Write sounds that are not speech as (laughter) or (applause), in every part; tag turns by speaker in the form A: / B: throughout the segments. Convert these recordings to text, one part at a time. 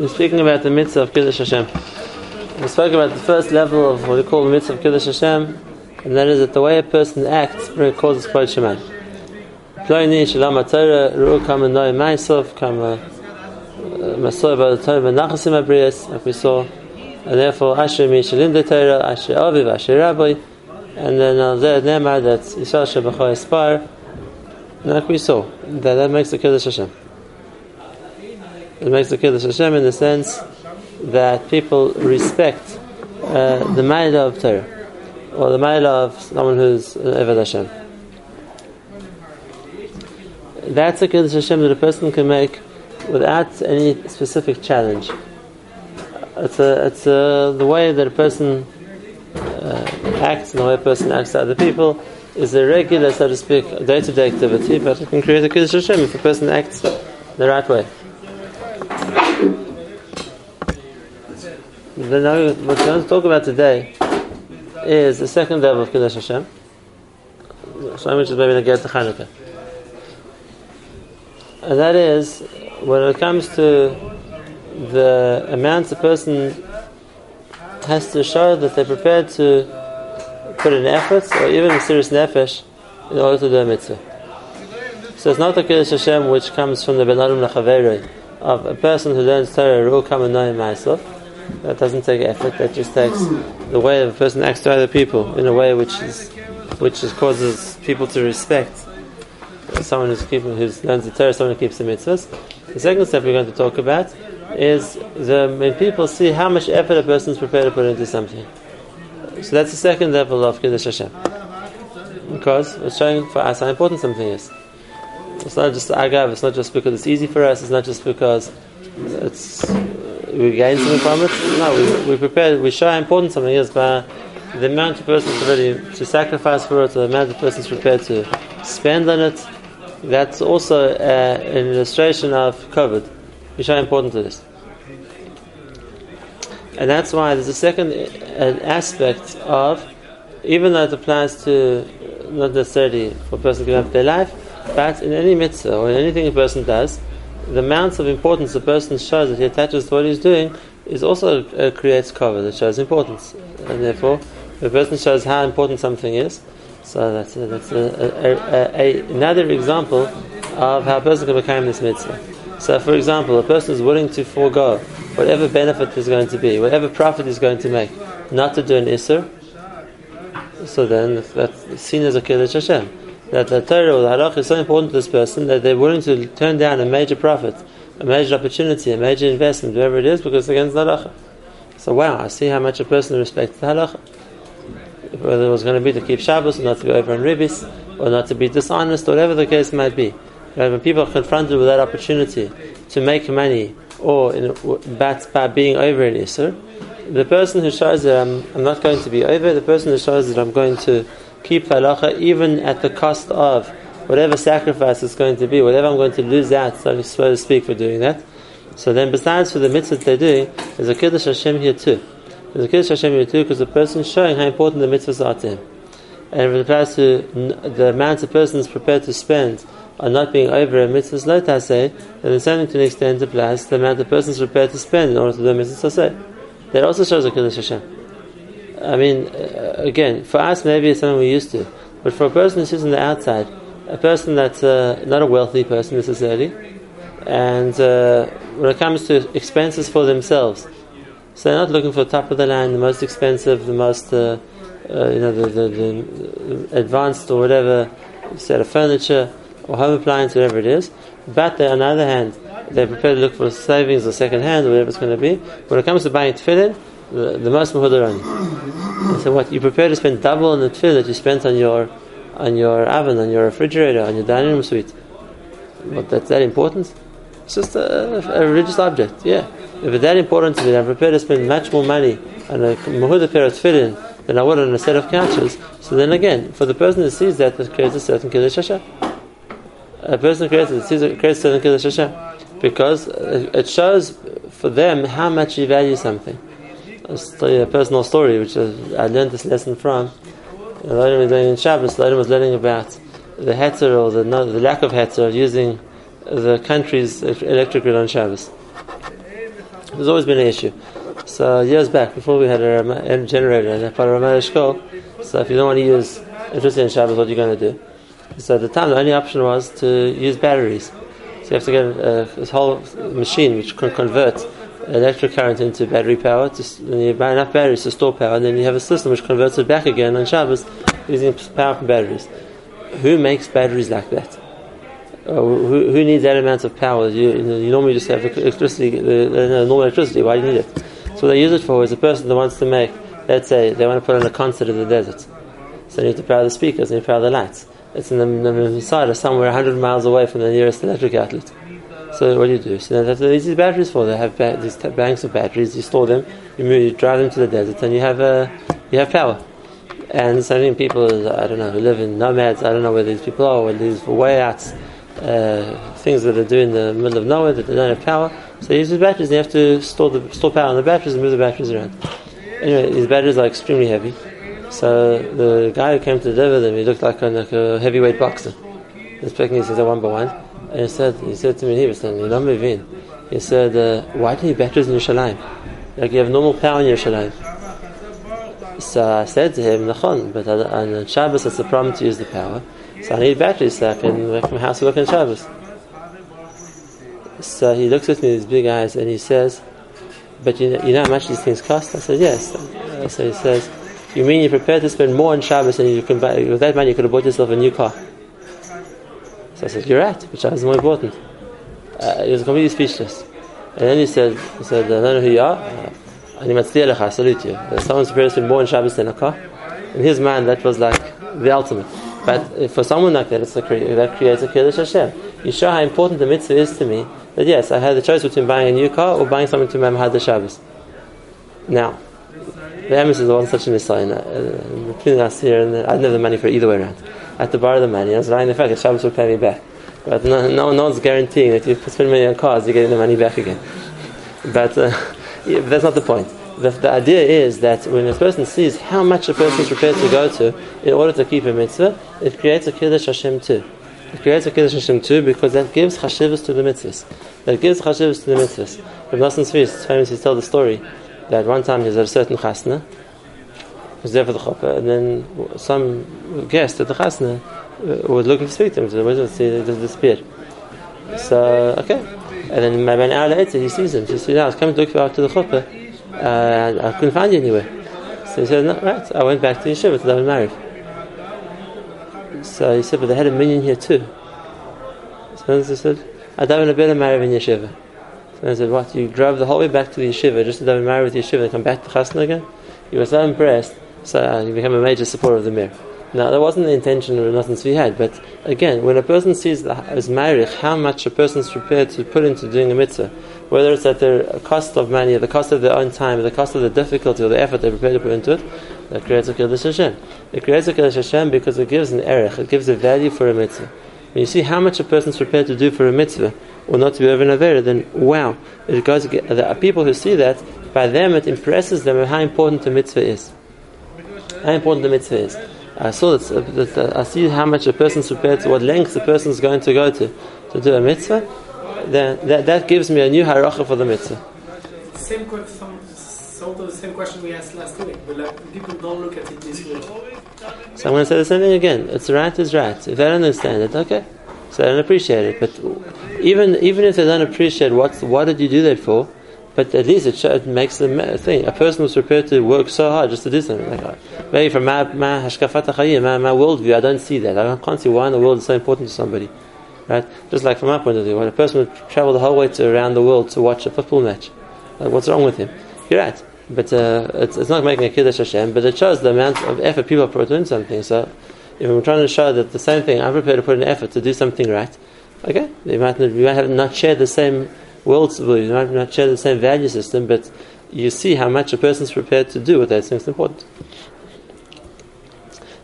A: We're speaking about the mitzvah of Kiddush Hashem. We spoke about the first level of what we call the mitzvah of Kiddush Hashem, and that is that the way a person acts causes Kvod Shemayim. Ploni Shalom HaTorah, Ru'u Kama Noi Maisov, Kama uh, Masoy Ba Torah Benachasim Abriyas, like we saw, and therefore Asher Mi Shalim De Torah, Asher Aviv, Asher Rabbi, and then Al Zeh Nemar, that's Yisrael Shebachoy Aspar, like we saw, that that makes the Kiddush Hashem. It makes the Kiddush Hashem in the sense that people respect uh, the Ma'ilah of Torah, or the Ma'ilah of someone who's Eved Hashem. That's a Kiddush Hashem that a person can make without any specific challenge. It's, a, it's a, the way that a person uh, acts and the way a person acts to other people is a regular, so to speak, day to day activity, but it can create a Kiddush Hashem if a person acts the right way. Now what we're going to talk about today is the second level of Kiddush Hashem. So which is maybe going to get to Hanukkah. And that is when it comes to the amount a person has to show that they're prepared to put in effort or even a serious nefesh in order to do a mitzvah. So it's not the Kiddush Hashem which comes from the Ben Adam of a person who learns Torah, Ru'u Kama Noim myself. That doesn't take effort. That just takes the way a person acts to other people in a way which is which is causes people to respect someone who's keeping who learns the Torah, someone who keeps the mitzvahs. The second step we're going to talk about is the, when people see how much effort a person is prepared to put into something. So that's the second level of Kiddush Hashem. Because it's showing for us how important something is. It's not just agav. It's not just because it's easy for us. It's not just because it's we gain something from it. No, we, we prepare. We show how important something is by the amount of persons ready to sacrifice for it, or the amount of persons prepared to spend on it. That's also uh, an illustration of COVID. We show how important it is. And that's why there's a second uh, aspect of, even though it applies to not necessarily for a person give up their life, but in any mitzvah or in anything a person does, the amount of importance a person shows that he attaches to what he's doing is also uh, creates cover that shows importance, and therefore, a person shows how important something is, so that's uh, uh, uh, a, that's a, a, another example of how a person can become this mitzvah. So, for example, a person is willing to forego whatever benefit is going to be, whatever profit is going to make, not to do an isser. So then, that's seen as a kiddush Hashem that the Torah or the Halach is so important to this person that they're willing to turn down a major profit, a major opportunity, a major investment, whatever it is, because it's against the Halach. So wow, I see how much a person respects the Halach. Whether it was going to be to keep Shabbos, or not to go over in Ribis, or not to be dishonest, or whatever the case might be. Right? When people are confronted with that opportunity to make money, or in, by being over in Isser, the person who shows that I'm, I'm not going to be over, the person who shows that I'm going to keep halacha even at the cost of whatever sacrifice it's going to be, whatever I'm going to lose out, so to speak, for doing that. So then, besides for the mitzvahs they're doing, there's a kiddush Hashem here too. There's a kiddush Hashem here too because the person is showing how important the mitzvahs are to him. And it applies to the amount a person is prepared to spend on not being over a mitzvah's lo taseh, then the same to an extent applies to the amount the person is prepared to spend in order to do a mitzvah's taseh. That also shows a kiddush Hashem. I mean, uh, again, for us maybe it's something we're used to, but for a person who sits on the outside, a person that's uh, not a wealthy person necessarily, and uh, when it comes to expenses for themselves, so they're not looking for top of the line, the most expensive, the most, uh, uh, you know, the, the, the, advanced or whatever set of furniture or home appliance, whatever it is. But they, on the other hand, they're prepared to look for savings or second hand or whatever it's going to be. When it comes to buying tefillin, the, the most mahudar So what you prepare to spend double on the tefillin that you spent on your on your oven, on your refrigerator, on your dining room suite. What that's that important? It's just a, a religious object. Yeah. If it's that important to me, I'm prepared to spend much more money on a mahudar pair of tefillin than I would on a set of couches. So then again, for the person that sees that, that creates a certain kiddush. A person creates it, sees it, creates a certain kiddush. Because it shows for them how much you value something. I'll a personal story which I learned this lesson from. The was learning in Shabbos, the was learning about the heter or the, the lack of heter of using the country's electric grid on Shabbos. There's always been an issue. So years back, before we had a, generator and a of Ramat so if you don't want to use electricity on Shabbos, what are you going to do? So at the time, the only option was to use batteries. So you have to get uh, this whole machine which can convert electric current into battery power. To, you buy enough batteries to store power, and then you have a system which converts it back again on Shabbos using power from batteries. Who makes batteries like that? Uh, who, who, needs that amount of power? You, you, know, you normally just have electricity, normal electricity. Why do you need it? So what they use it for is a person that wants to make, let's say, they want to put on a concert in the desert. So they need to power the speakers, they need to power the lights. It's in the, the or somewhere 100 miles away from the nearest electric outlet. So what do you do? So that's what these batteries for. They have ba- these t- banks of batteries. You store them, you, move, you drive them to the desert, and you have uh, you have power. And so many people, I don't know, who live in nomads. I don't know where these people are. Where these way out, uh, things that are doing in the middle of nowhere that they don't have power. So they use these batteries. And you have to store the store power on the batteries and move the batteries around. Anyway, these batteries are extremely heavy. So the guy who came to deliver them, he looked like like a heavyweight boxer. He's picking these things one by one. And he said, he said to me, he was Mevin. He said, uh, why do you batteries in Yerushalayim? Like you have normal power in Yerushalayim. So I said to him, Nachon, but on Shabbos it's a problem to use the power. So I need batteries so I can make my house to work on Shabbos. So he looks at me with his big eyes and he says, but you know, you know how much these things cost? I said, yes. So he says, you mean you're prepared to spend more on Shabbos and you can buy, with that money you could have bought yourself a new car? So I said, you're right, which is more important. Uh, he was completely speechless. And then he said, he said, I don't know who you are. I salute you. Someone's prepared to more on Shabbos than a car. In his mind, that was like the ultimate. But for someone like that, it's a, that creates a Kiddush Hashem. You show how important the mitzvah is to me, that yes, I had the choice between buying a new car or buying something to Mamahad the Shabbos. Now, the emissaries wasn't such a missile. Uh, between us here, and I didn't have the money for either way around. I had to borrow the money. I was lying the fact that Shabbos would pay me back. But no, no, no one's guaranteeing that if you spend money on cars, you're getting the money back again. But uh, (laughs) yeah, that's not the point. The, the, idea is that when a person sees how much a person is prepared to go to in order to keep a mitzvah, it creates a Kiddush Hashem too. It creates a Kiddush Hashem too because that gives chashivas to the mitzvahs. That gives chashivas to the mitzvahs. Rav Nosson Tzvi is famous to tell the story that one time he was at a certain chasna, was there for the chuppah, and then some guest at the chasna uh, was looking to speak to him, so the wizard said, he disappeared. So, okay. And then maybe an hour later he sees him. He says, I was coming to look for to the chuppah, uh, I couldn't find you anywhere. So he said, no, right, I went back to yeshiva to daven maariv. So he said, but they had a minyan here too. So he said, I daven a better maariv in yeshiva. So I said, what? You drove the whole way back to the yeshiva just to have maariv with yeshiva and come back to Chasna again? He was so impressed, so uh, you became a major supporter of the mir. Now, that wasn't the intention of nothing we had, but again, when a person sees as married, how much a person is prepared to put into doing a mitzvah, whether it's at the cost of money, or the cost of their own time, or the cost of the difficulty or the effort they're prepared to put into it, that creates a Kiddush Hashem. It creates a Kiddush Hashem because it gives an erech, it gives a value for a mitzvah. When you see how much a person is prepared to do for a mitzvah, or not to be over Avera, then wow, it goes, there are people who see that, by them it impresses them how important the mitzvah is. How important the mitzvah is. I saw that, uh, that uh, I see how much a person is prepared to, what lengths a person is going to go to to do a mitzvah. Then that, that gives me a new haracha for the mitzvah.
B: Same question, sort of the same question we asked last week, but like, people don't look at it this way.
A: So I'm going to say the same thing again. It's right is right. If they don't understand it, okay. So they don't appreciate it. But even even if they don't appreciate what what did you do that for, but at least it, it makes the thing. A person who's prepared to work so hard just to do something. Like, maybe from my my hashkafat my, my worldview, I don't see that. I can't see why in the world is so important to somebody. Right? Just like from my point of view, when a person would travel the whole way to around the world to watch a football match, like what's wrong with him? You're right. But uh, it's, it's, not making a kiddush Hashem, but it shows the amount of effort people are putting into something. So if I'm trying to show that the same thing, I'm prepared to put an effort to do something right, okay, we might, we might have not share the same worldview, we might not share the same value system, but you see how much a person is prepared to do they think is important.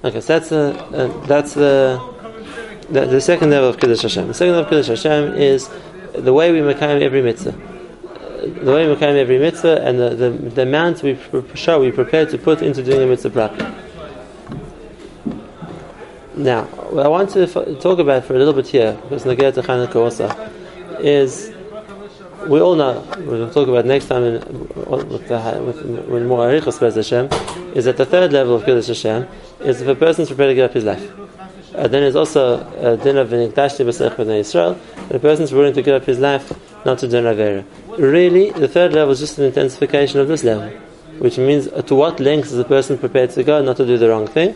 A: Okay, so that's, uh, uh, that's the, the, the, second level of Kiddush Hashem. The second level of Kiddush Hashem is the way we make every mitzvah the way we make every mitzvah and the, the, the amount we show we prepare to put into doing a mitzvah properly. Now, what I want to f- talk about for a little bit here, because Nagaya to Chanukah also, is we all know, we'll talk about next time in, with, the, with, more Arichos Hashem, is that the third level of Kiddush Hashem is if a person's prepared to give up his life. Uh, then there's also a din of V'nikdashti B'sech B'nai Yisrael, the person's willing to give up his life not to do Avera. Really, the third level is just an intensification of this level, which means to what lengths is a person prepared to go not to do the wrong thing,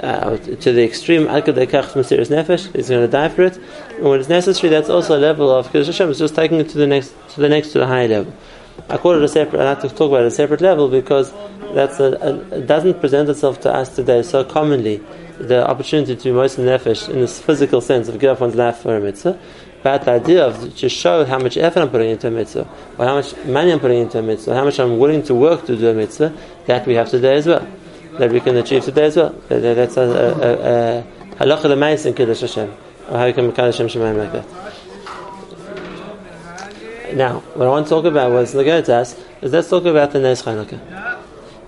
A: uh, to the extreme, serious nefesh, he's going to die for it. And when it's necessary, that's also a level of Kiddush Hashem. It's just taking it to the next, to the next, to the higher level. I call it a separate. I have to talk about a separate level because that's a, a, it doesn't present itself to us today so commonly. The opportunity to be most nefesh in this physical sense of give up one's life for a mitzvah, but the idea of to show how much effort I'm putting into a mitzvah, or how much money I'm putting into a mitzvah, how much I'm willing to work to do a mitzvah, that we have today as well that we can achieve today as well. That's a halacha l'mais in Kiddush Hashem, or how you can Kiddush Hashem Shemaim like that. Now, what I want to talk about was the us is let's talk about the Nes Chanukah.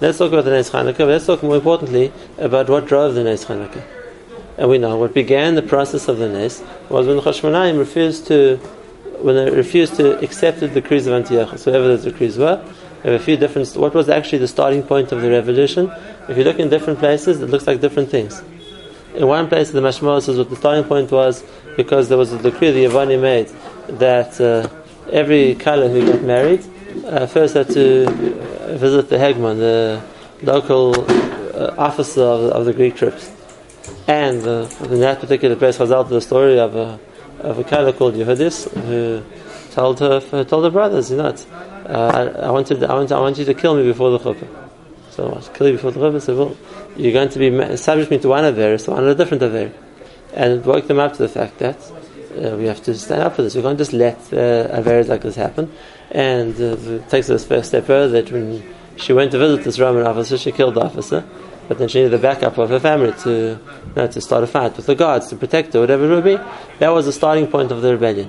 A: Let's talk about the Nes Chanukah, but let's talk more importantly about what drove the Nes Chanukah. And we know what began the process of the Nes was when the Chashmonaim refused to, when they refused to accept the decrees of Antiochus, whatever those decrees were, have a few different. What was actually the starting point of the revolution? If you look in different places, it looks like different things. In one place, the Mashmah says what the starting point was because there was a decree the Yavani made that uh, every Kala who got married uh, first had to visit the Hegman, the local uh, officer of, of, the Greek troops. And uh, in that particular place, was out the story of a of a Kala called Yehudis who told her told her brothers, you know, uh, I, wanted, I, want, I want you to kill me before the chuppah. So I kill you before the chuppah. So well, you're going to be subject me to one aver, so one a different aver, and woke them up to the fact that uh, we have to stand up for this. We can't just let uh, averas like this happen. And uh, it takes this first step further that when she went to visit this Roman officer, she killed the officer. But then she needed the backup of her family to, you know, to start a fight with the guards to protect her, whatever it would be. That was the starting point of the rebellion.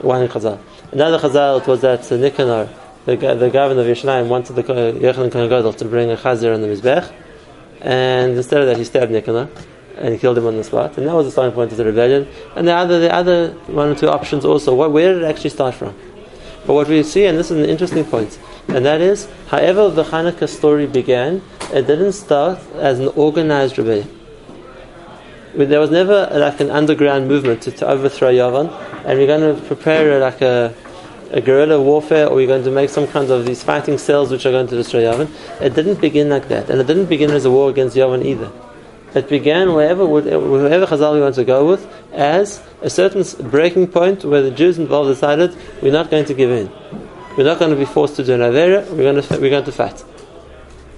A: One Chazal. Another Chazal was that uh, Nicanor, the, the governor of Yerushalayim wanted the Yochanan Kohen Gadol to bring a chazir on the mizbech, and instead of that, he stabbed Nicanor and killed him on the spot. And that was the starting point of the rebellion. And the other, the other one or two options also. What, where did it actually start from? But what we see, and this is an interesting point, and that is, however the Hanukkah story began, it didn't start as an organized rebellion. There was never like an underground movement to, to overthrow Yavan, and we're going to prepare like a a guerrilla warfare, or you're going to make some kind of these fighting cells which are going to destroy Yavin. It didn't begin like that, and it didn't begin as a war against Yavin either. It began wherever, whoever Chazal we want to go with, as a certain breaking point where the Jews involved decided we're not going to give in. We're not going to be forced to do an Avera, we're going to, we're going to fight.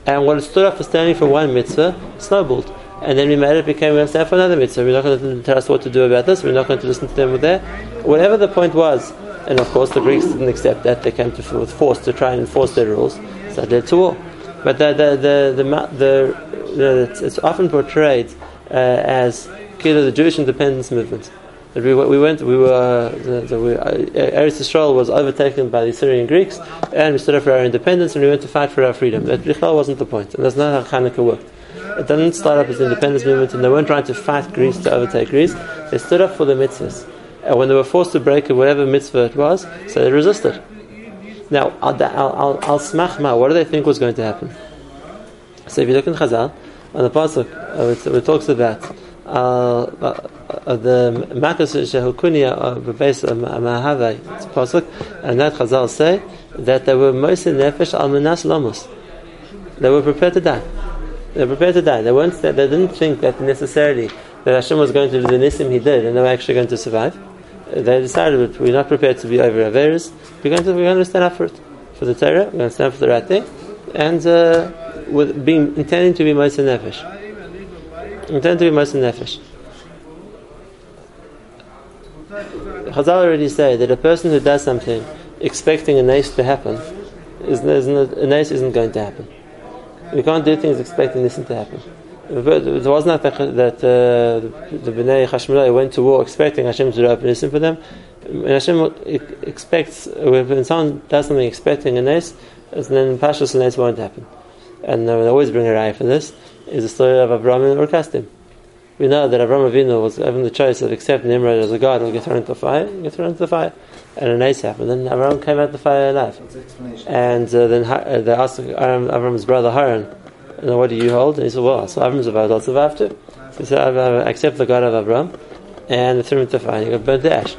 A: And what stood up for standing for one mitzvah snowballed. And then we made it became we stand for another mitzvah. We're not going to tell us what to do about this. We're not going to listen to them with there. Whatever the point was, and of course, the Greeks didn't accept that. They came to with force to try and enforce their rules. So that led to war. But the the the, the, it's often portrayed uh, as kind of the Jewish independence movement. That we, we went, we were, the, we, uh, Eretz Yisrael was overtaken by the Syrian Greeks, and we stood up for our independence, and we went to fight for our freedom. That wasn't the point, and that's not how Hanukkah worked. It didn't start up as an independence movement, and they weren't trying to fight Greece to overtake Greece. They stood up for the mitzvahs. And when they were forced to break it, whatever mitzvah it was, so they resisted. Now, I'll smachma, what do they think was going to happen? So if you look in Chazal, on the pasuk, uh, it, talks about uh, uh, the makas shehukunia of base mahavai. It's pasuk, and that Chazal say that they were mosin nefesh al menas lamos. They were prepared to die. They were prepared to die. They weren't. They didn't think that necessarily that Hashem was going to do the nisim He did, and they were actually going to survive they decided we're not prepared to be over Averis, we're going to we're going to stand up for it, for the Torah, we're going to stand up for the right thing, and uh, with being intending to be Moshe Nefesh, intending to be Moshe Nefesh. Chazal already say that a person who does something expecting a nace to happen, is, is a nace isn't going to happen. We can't do things expecting this to happen. It was not that, that uh, the Bnei Chashmonai went to war expecting Hashem to do a Nisim for them. When Hashem expects, when someone does something expecting a nes, then Pashas nes won't happen. And I always bring a raya for this, is the story of Abraham and Ur Kasdim. We know that Abraham Avinu was given the choice of accepting Nimrod as a god or get thrown into the fire, get thrown into the fire. and an ace happened, then Avram came out of the fire alive. And uh, then uh, they asked Avram's brother Haran, know, what do you hold? And he said, well, so Avram's about, I'll survive too. So he said, I accept the God of Avram, and the and he got burnt to ash.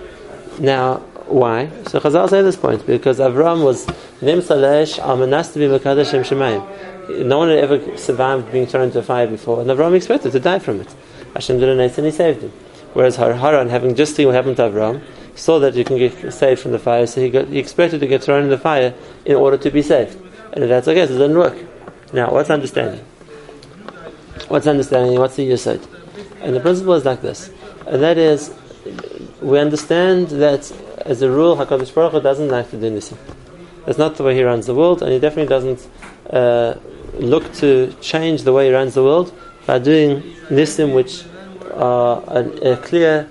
A: Now, why? So Chazal say this point, because Avram was Nim Salesh Almanas to be Makadosh Shemayim. No one had ever survived being thrown into fire before, and Avram expected to die from it. Hashem did a nice and he saved him. Whereas Haran, having just seen what happened to Avram, saw that you can get saved from the fire, so he, got, he expected to get thrown in the fire in order to be saved. And that's okay, so it doesn't work. Now, what's understanding? What's understanding? What's the usage? And the principle is like this, and that is, we understand that as a rule, Hakadosh Baruch Hu doesn't like to do nisim. That's not the way he runs the world, and he definitely doesn't uh, look to change the way he runs the world by doing nisim, which are a, a clear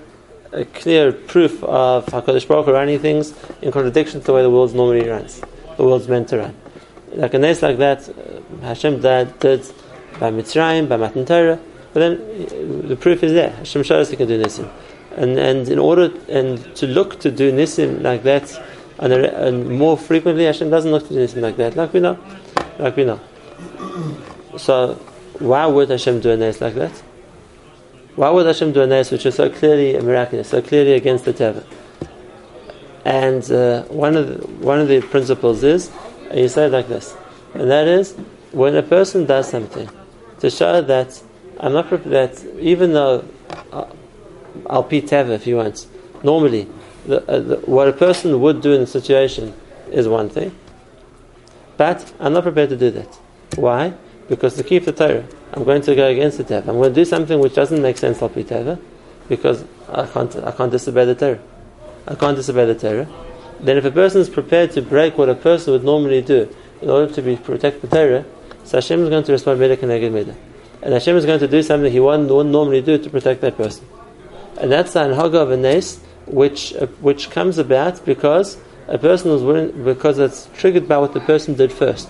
A: a clear proof of HaKadosh Baruch Hu running things in contradiction to the way the world normally runs. The world's meant to run. Like a nice like that, uh, Hashem did, did by Mitzrayim, by Matan Torah, but then uh, the proof is there. Hashem showed us he can do nisim. And, and in order and to look to do nisim like that, and, and more frequently, Hashem doesn't look to do nisim like that, like we know. Like we know. So, why would Hashem do a nice like that? Why would Hashem do a nes which is so clearly miraculous, so clearly against the teva? And uh, one of the, one of the principles is, you say it like this, and that is when a person does something to show that I'm not that even though uh, I'll be teva if you want, normally the, uh, the, what a person would do in the situation is one thing, but I'm not prepared to do that. Why? Because to keep the Torah. I'm going to go against the Teva. I'm going to do something which doesn't make sense al Teva because I can't, I can't disobey the Torah. I can't disobey the Torah. Then if a person is prepared to break what a person would normally do in order to be, protect the Torah, so Hashem is going to respond Midah Keneged Midah. And Hashem is going to do something He wouldn't, wouldn't normally do to protect that person. And that's the Anhaga of a Nes, which, uh, which comes about because a person was willing, because it's triggered by what the person did first.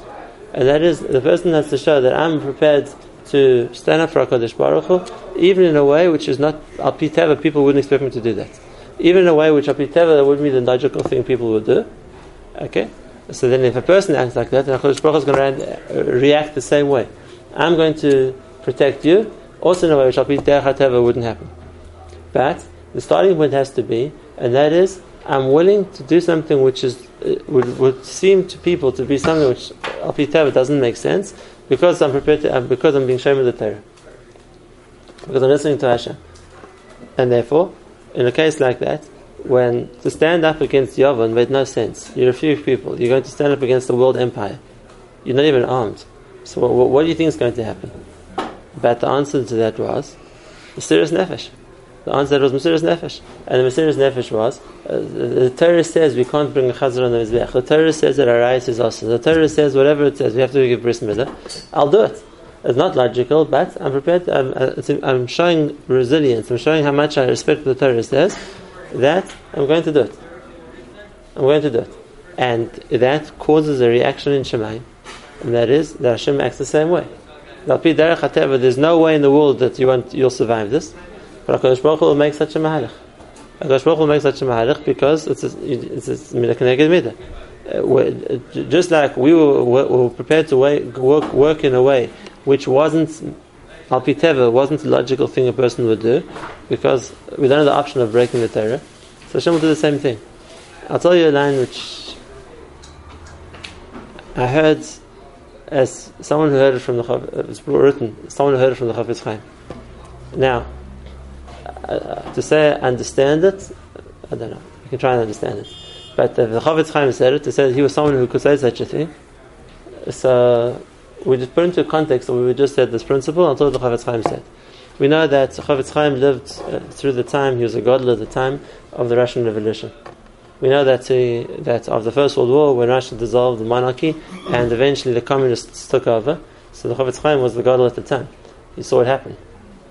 A: And that is, the person has to show that I'm prepared to stand up for HaKadosh Baruch Hu, even in a way which is not Al people wouldn't expect me to do that. Even in a way which Al that wouldn't be the logical thing people would do. Okay? So then if a person acts like that, then HaKadosh Baruch is going to uh, react the same way. I'm going to protect you, also in a way which Al Teva wouldn't happen. But the starting point has to be, and that is, I'm willing to do something which is uh, would, would seem to people to be something which Al doesn't make sense, because I'm prepared to, because I'm being shown with the Torah, because I'm listening to Hashem, and therefore, in a case like that, when to stand up against Yavon made no sense. You're a few people. You're going to stand up against the world empire. You're not even armed. So what, what do you think is going to happen? But the answer to that was the serious nefesh. The answer was Mesiras Nefesh. And the Mesiras Nefesh was, uh, the Torah says we can't bring a Chazar on the Mizbeach. The Torah says that our rice is awesome. The Torah says whatever it says, we have to give bris midah. I'll do it. It's not logical, but I'm prepared, I'm, uh, I'm showing resilience, I'm showing how much I respect the Torah says, that I'm going to do it. I'm going to do it. And that causes a reaction in Shemayim. And that is, that Hashem acts the same way. There's no way in the world that you want, you'll survive this. But HaKadosh Baruch Hu will make such a mahalach. HaKadosh Baruch Hu such a mahalach because it's a, it's a midah. Uh, just like we were, were prepared to work, work in a way which wasn't al teva, wasn't a logical thing a person would do, because we don't have the option of breaking the Torah. So Hashem will do the same thing. I'll tell you a line which I heard as someone who heard it from the it's written, someone who heard it from the Chafetz Chaim. Now, uh, to say understand it, I don't know. You can try and understand it. But the Chafetz Chaim said it, to say that he was someone who could say such a thing. So we just put into context that we just said this principle until the Chafetz Chaim said. We know that Chafetz Chaim lived uh, through the time, he was a godler at the time of the Russian Revolution. We know that he, that of the First World War, when Russia dissolved the monarchy and eventually the communists took over, so the Chafetz Chaim was the godler at the time. He saw it happen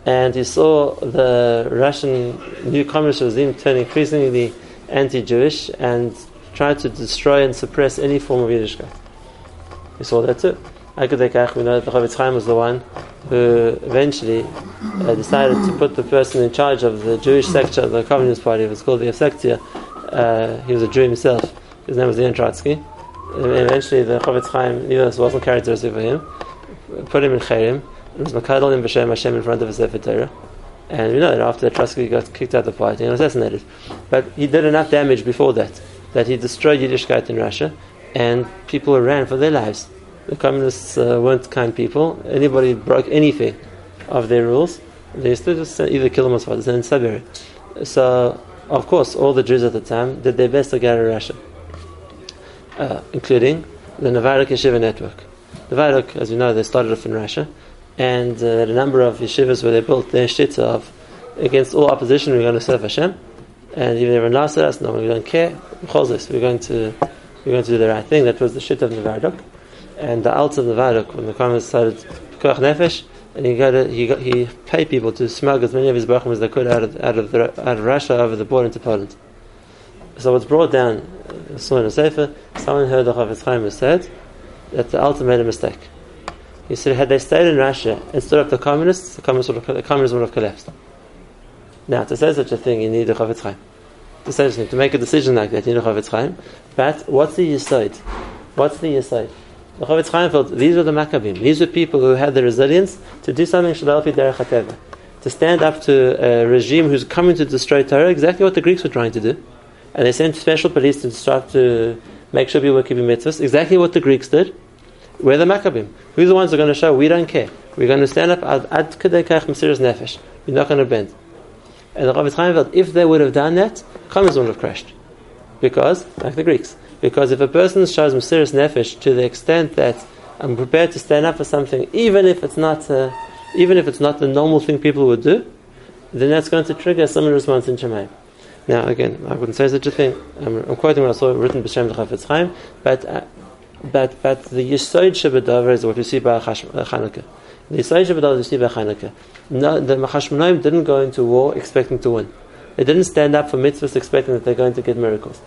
A: and he saw the Russian new communist regime turn increasingly anti-Jewish and tried to destroy and suppress any form of Yiddishkeit. He saw that too. We know that the Chafetz Chaim was the one who eventually uh, decided to put the person in charge of the Jewish section of the Communist Party, it was called the Efsektia, Uh, he was a Jew himself. His name was Leon Trotsky. And eventually, the Chofetz Chaim knew this wasn't characteristic for him. Put him in Cherim. It was Makadal in B'Shem Hashem in front of his Sefer. And we know that after Trotsky got kicked out of the party and assassinated. But he did enough damage before that, that he destroyed Yiddishkeit in Russia, and people ran for their lives. The communists uh, weren't kind people. Anybody broke anything of their rules, they used to just either kill them or send in Siberia. So, of course, all the Jews at the time did their best to get out of Russia, uh, including the Novardok Yeshiva network. Novardok, as you know, they started off in Russia, and uh, a number of yeshivas where they built their shitza of against all opposition, we're going to serve Hashem, and even everyone laughs at us, no, we don't care. We're going to we're going to do the right thing. That was the shit of Novardok, and the alt of the Novardok when the Karmas started Koch Nefesh, and he got a, he got, he paid people to smuggle as many of his brachim as they could out of out of the, out of Russia over the border into Poland. So what's brought down, saw in a sefer, someone heard the Chafetz Chaim said that the Alta made a mistake. He said, had they stayed in Russia and stood up the communists, the communists would have, the communism would have collapsed. Now, to say such a thing, you need a Chafetz Chaim. To say to make a decision like that, you need a Chafetz Chaim. But what's the Yisoid? What's the Yisoid? The Chafetz Chaim felt these were the Maccabim. These were people who had the resilience to do something Shadalfi Derech. To stand up to a regime who's coming to destroy Torah, exactly what the Greeks were trying to do. And they sent special police to start to make sure people were keeping mitzvahs, exactly what the Greeks did. We're the Maccabim. We're the ones who are going to show we don't care. We're going to stand up ad kadei kach nefesh. We're not going to bend. And the Chafetz Chaim felt if they would have done that, communism would have crashed. Because, like the Greeks, because if a person shows Mesiris Nefesh to the extent that I'm prepared to stand up for something, even if it's not, uh, even if it's not the normal thing people would do, then that's going to trigger some response in Shemaim. Now, again, I wouldn't say such a thing. I'm, I'm quoting what I saw written by b'Shem Chafetz Chaim, but uh, but but the Yisod Shabbat is what we see by Chanukah. The Yisod Shabbat we see by Chanukah. No, the Chashmonaim didn't go into war expecting to win. They didn't stand up for mitzvahs expecting that they're going to get miracles.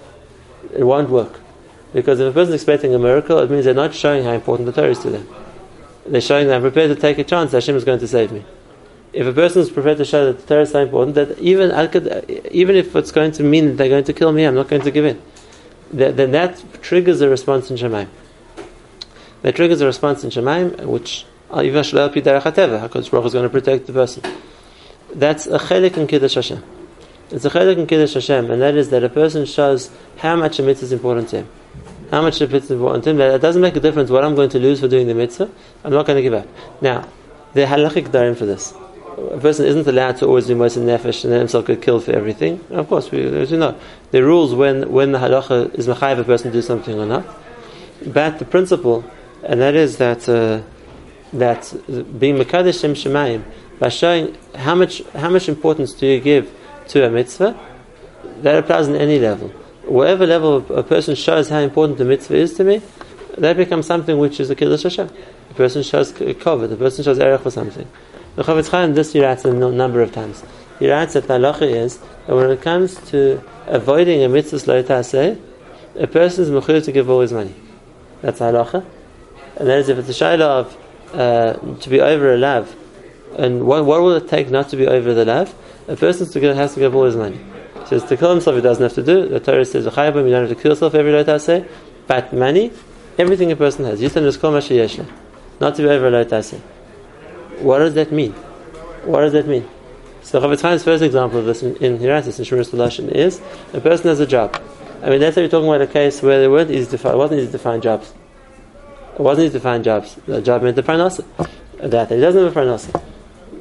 A: It won't work. Because if a person is expecting a miracle, it means they're not showing how important the Torah is to them. They're showing that I'm prepared to take a chance, that Hashem is going to save me. If a person is prepared to show that the Torah is so important, that even, even if it's going to mean that they're going to kill me, I'm not going to give in. Then that triggers a response in Shemaim. That triggers a response in Shemaim, which uh, HaTeva, HaKadosh Baruch is going to protect the person. That's a chelik in Kiddush Hashem. It's a chelik in Kiddush Hashem, and that is that a person shows how much a mitzvah is important to him. How much a mitzvah is important to him. That it doesn't make a difference what I'm going to lose for doing the mitzvah. I'm not going to give up. Now, the halachic darim for this. A person isn't allowed to always do most nefesh and then himself get killed for everything. Of course, we, you know, the rules when, when the halacha is machayev a person to do something or not. But the principle, and that is that uh, that being mekadesh shem by showing how much how much importance do you give to a mitzvah, that applies in any level. Whatever level a person shows how important the mitzvah is to me, that becomes something which is a kiddush Hashem. The person shows cover, the person shows erech for something. The Chafetz Chaim this he writes a number of times. He writes that halacha is that when it comes to avoiding a mitzvah lo a person is mechur to give all his money. That's halacha. And that is if it's a shayla of uh, to be over a lav, and what, what will it take not to be over the lav? A person has to give all his money. He says to kill himself he doesn't have to do. The Torah says you don't have to kill yourself every I say. But money, everything a person has. Is Not to be over a say. What does that mean? What does that mean? So Chaim's first example of this in, in in Shemir Lashon, is a person has a job. I mean, that's how you're talking about a case where weren't easy to find, it wasn't easy to find jobs. It wasn't easy to find jobs. The job meant the parnasa. That he doesn't have a parnasa.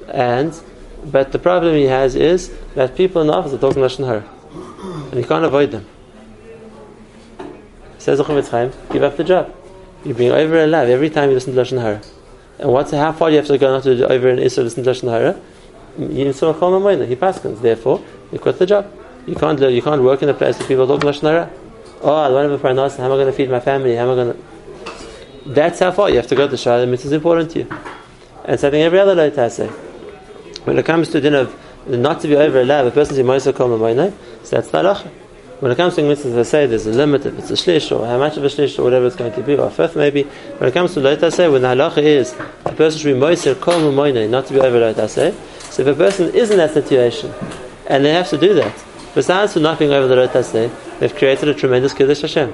A: And but the problem he has is that people in the office are talking Lashon Hara. And he can't avoid them. Says Chafetz Chaim, give up the job. You're being over a lav every time you listen to Lashon Hara. And what's how far you have to go not to over an Isra listen to Lashon Hara? You need some Chol He paskins. Therefore, you quit the job. You can't you can't work in a place where people talk Lashon Hara. Oh, I don't have a parnas. How am I going to feed my family? How am I going to? That's how far you have to go to. The mitzvah is important to you. And something every other light say. When it comes to din of not to be over a lab, a person's in Moisa Kol Mamoinai, so that's the halacha. When it comes to mitzvahs, I say there's a limit if it's a shlish or how much of a shlish or whatever it's going to be, or a fifth maybe. When it comes to loit say, when the halacha is a person should be Moisa Kol Mamoinai, not to be over loit say, so if a person is in that situation and they have to do that, Besides for not being over the Rot they've created a tremendous Kiddush Hashem.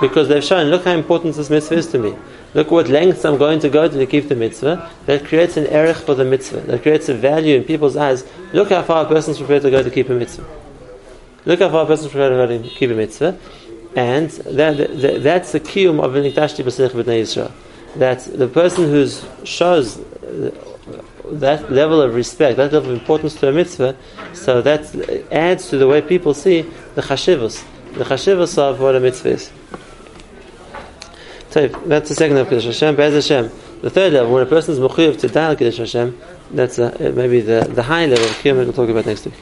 A: Because they've shown, look how important this mitzvah is to me. Look what lengths I'm going to go to to keep the mitzvah. That creates an erich for the mitzvah. That creates a value in people's eyes. Look how far a person's prepared to go to keep a mitzvah. Look how far a person's prepared to go to keep a mitzvah. And that, that, that's the kiyum of Nikdashti B'Sech B'nai Yisrael. That the person who shows that level of respect, that level of importance to a mitzvah, so that adds to the way people see the chashivos, the chashivos of what a mitzvah is. So that's the second level of Kiddush Hashem. Be'ez Hashem. The third level, when a person is mechuyev to dial Kiddush Hashem, that's uh, maybe the, the high level of Kiyum we'll talk about next week.